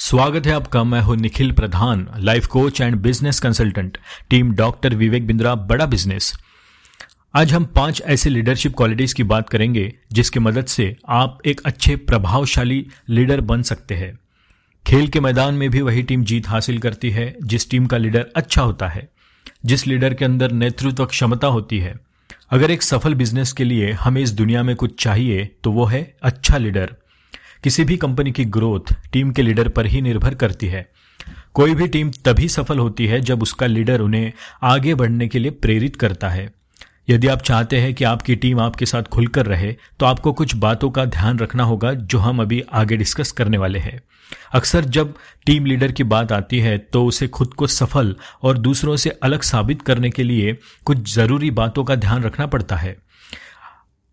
स्वागत है आपका, मैं हूँ Nikhil Pradhan life coach and business consultant team doctor Vivek Bindra बड़ा बिज़नेस आज हम पाँच ऐसे लीडरशिप क्वालिटीज की बात करेंगे, जिसकी मदद से आप एक अच्छे प्रभावशाली लीडर बन सकते हैं। खेल के मैदान में भी वही टीम जीत हासिल करती है, जिस टीम का लीडर अच्छा होता है, जिस लीडर के अंदर नेतृत्व क्षमता होती है। अगर एक सफल बिज़नेस के लिए हमें इस दुनिया में कुछ चाहिए तो वो है अच्छा लीडर किसी भी कंपनी की ग्रोथ टीम के लीडर पर ही निर्भर करती है। कोई भी टीम तभी सफल होती है जब उसका लीडर उन्हें आगे बढ़ने के लिए प्रेरित करता है। यदि आप चाहते हैं कि आपकी टीम आपके साथ खुलकर रहे तो आपको कुछ बातों का ध्यान रखना होगा जो हम अभी आगे डिस्कस करने वाले हैं। अक्सर जब टीम लीडर की बात आती है तो उसे खुद को सफल और दूसरों से अलग साबित करने के लिए कुछ ज़रूरी बातों का ध्यान रखना पड़ता है।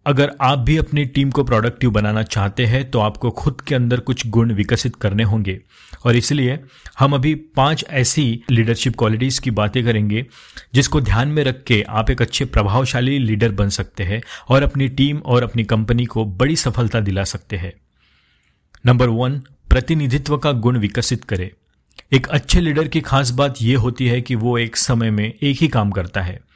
अगर आप भी अपनी टीम को प्रोडक्टिव बनाना चाहते हैं तो आपको खुद के अंदर कुछ गुण विकसित करने होंगे। और इसलिए हम अभी पाँच ऐसी लीडरशिप क्वालिटीज की बातें करेंगे, जिसको ध्यान में रख के आप एक अच्छे प्रभावशाली लीडर बन सकते हैं और अपनी टीम और अपनी कंपनी को बड़ी सफलता दिला सकते हैं। नंबर वन प्रतिनिधित्व का गुण विकसित करें। एक अच्छे लीडर की खास बात यह होती है कि वो एक समय में एक ही काम करता है।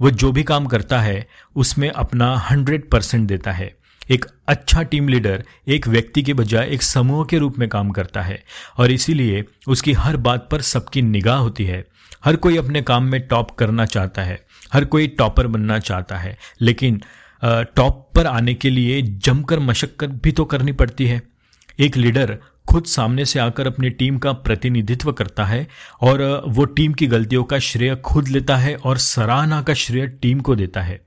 वो जो भी काम करता है, उसमें अपना हंड्रेड परसेंट देता है। एक अच्छा टीम लीडर एक व्यक्ति के बजाय एक समूह के रूप में काम करता है और इसीलिए उसकी हर बात पर सबकी निगाह होती है। हर कोई अपने काम में टॉप करना चाहता है, हर कोई टॉपर बनना चाहता है, लेकिन टॉप पर आने के लिए जमकर मशक्कत भी तो करनी पड़ती है। एक लीडर खुद सामने से आकर अपनी टीम का प्रतिनिधित्व करता है और वो टीम की गलतियों का श्रेय खुद लेता है और सराहना का श्रेय टीम को देता है।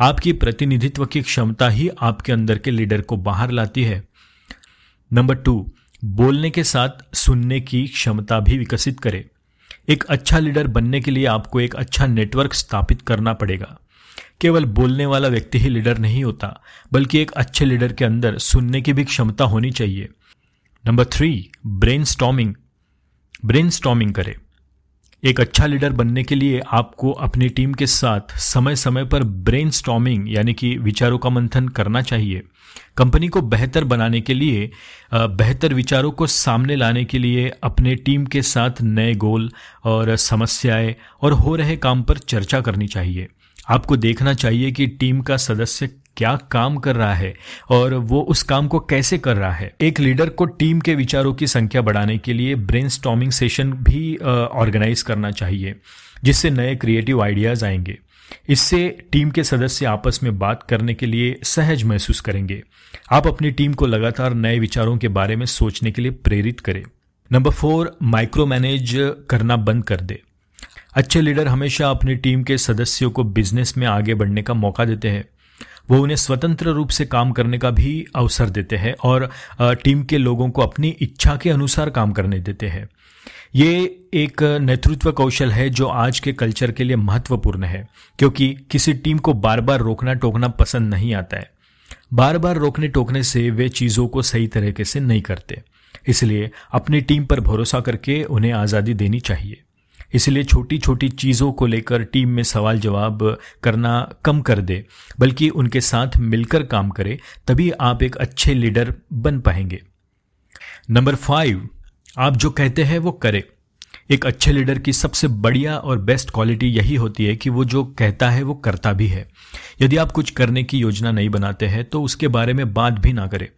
आपकी प्रतिनिधित्व की क्षमता ही आपके अंदर के लीडर को बाहर लाती है। नंबर टू, बोलने के साथ सुनने की क्षमता भी विकसित करें। एक अच्छा लीडर बनने के लिए आपको एक अच्छा नेटवर्क स्थापित करना पड़ेगा। केवल बोलने वाला व्यक्ति ही लीडर नहीं होता, बल्कि एक अच्छे लीडर के अंदर सुनने की भी क्षमता होनी चाहिए। Number three brain storming brain storming करें। एक अच्छा लीडर बनने के लिए आपको अपनी टीम के साथ समय समय पर ब्रेन स्टॉमिंग यानी कि विचारों का मंथन करना चाहिए। कंपनी को बेहतर बनाने के लिए बेहतर विचारों को सामने लाने के लिए अपने टीम के साथ नए गोल और समस्याएँ और हो रहे काम पर चर्चा करनी चाहिए। आपको देखना चाहिए कि टीम का सदस्य क्या काम कर रहा है और वो उस काम को कैसे कर रहा है। एक लीडर को टीम के विचारों की संख्या बढ़ाने के लिए ब्रेन सेशन भी ऑर्गेनाइज करना चाहिए, जिससे नए क्रिएटिव आइडियाज़ आएँगे। इससे टीम के सदस्य आपस में बात करने के लिए सहज महसूस करेंगे। आप अपनी टीम को लगातार नए विचारों के बारे में सोचने के लिए प्रेरित करें। नंबर फोर माइक्रो मैनेज करना बंद कर दे। अच्छे लीडर हमेशा अपनी टीम के सदस्यों को बिज़नेस में आगे बढ़ने का मौका देते हैं। वो उन्हें स्वतंत्र रूप से काम करने का भी अवसर देते हैं और टीम के लोगों को अपनी इच्छा के अनुसार काम करने देते हैं। ये एक नेतृत्व कौशल है जो आज के कल्चर के लिए महत्वपूर्ण है, क्योंकि किसी टीम को बार बार रोकना टोकना पसंद नहीं आता है। बार बार रोकने टोकने से वे चीज़ों को सही तरीके से नहीं करते, इसलिए अपनी टीम पर भरोसा करके उन्हें आज़ादी देनी चाहिए। इसलिए छोटी छोटी चीज़ों को लेकर टीम में सवाल जवाब करना कम कर दे, बल्कि उनके साथ मिलकर काम करे, तभी आप एक अच्छे लीडर बन पाएँगे। नंबर फाइव, आप जो कहते हैं वो करें। एक अच्छे लीडर की सबसे बढ़िया और बेस्ट क्वालिटी यही होती है कि वो जो कहता है वो करता भी है। यदि आप कुछ करने की योजना नहीं बनाते हैं तो उसके बारे में बात भी ना करें।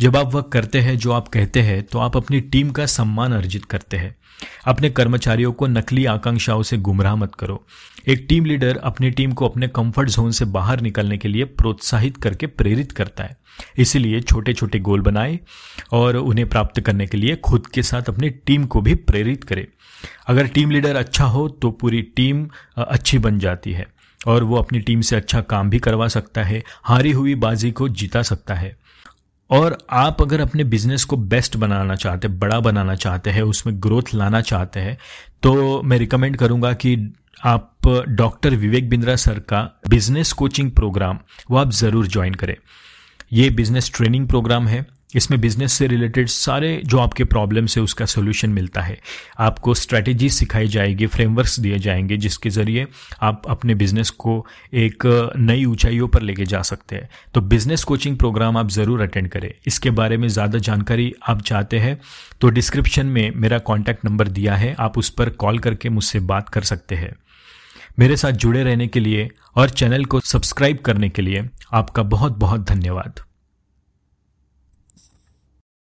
जब आप वह करते हैं जो आप कहते हैं तो आप अपनी टीम का सम्मान अर्जित करते हैं। अपने कर्मचारियों को नकली आकांक्षाओं से गुमराह मत करो। एक टीम लीडर अपनी टीम को अपने कंफर्ट जोन से बाहर निकलने के लिए प्रोत्साहित करके प्रेरित करता है। इसीलिए छोटे छोटे गोल बनाए और उन्हें प्राप्त करने के लिए खुद के साथ अपनी टीम को भी प्रेरित करे। अगर टीम लीडर अच्छा हो तो पूरी टीम अच्छी बन जाती है और वो अपनी टीम से अच्छा काम भी करवा सकता है, हारी हुई बाजी को जीता सकता है। और आप अगर अपने बिज़नेस को बेस्ट बनाना चाहते हैं, बड़ा बनाना चाहते हैं, उसमें ग्रोथ लाना चाहते हैं तो मैं रिकमेंड करूँगा कि आप डॉक्टर विवेक बिंद्रा सर का बिज़नेस कोचिंग प्रोग्राम वो आप ज़रूर ज्वाइन करें। ये बिज़नेस ट्रेनिंग प्रोग्राम है। इसमें बिज़नेस से रिलेटेड सारे जो आपके प्रॉब्लम है, उसका सोल्यूशन मिलता है। आपको स्ट्रैटेजी सिखाई जाएगी फ्रेमवर्क्स दिए जाएँगे, जिसके ज़रिए आप अपने बिज़नेस को एक नई ऊंचाइयों पर लेके जा सकते हैं। तो बिज़नेस कोचिंग प्रोग्राम आप ज़रूर अटेंड करें। इसके बारे में ज़्यादा जानकारी आप चाहते हैं तो डिस्क्रिप्शन में मेरा कॉन्टैक्ट नंबर दिया है। आप उस पर कॉल करके मुझसे बात कर सकते हैं। मेरे साथ जुड़े रहने के लिए और चैनल को सब्सक्राइब करने के लिए आपका बहुत बहुत धन्यवाद।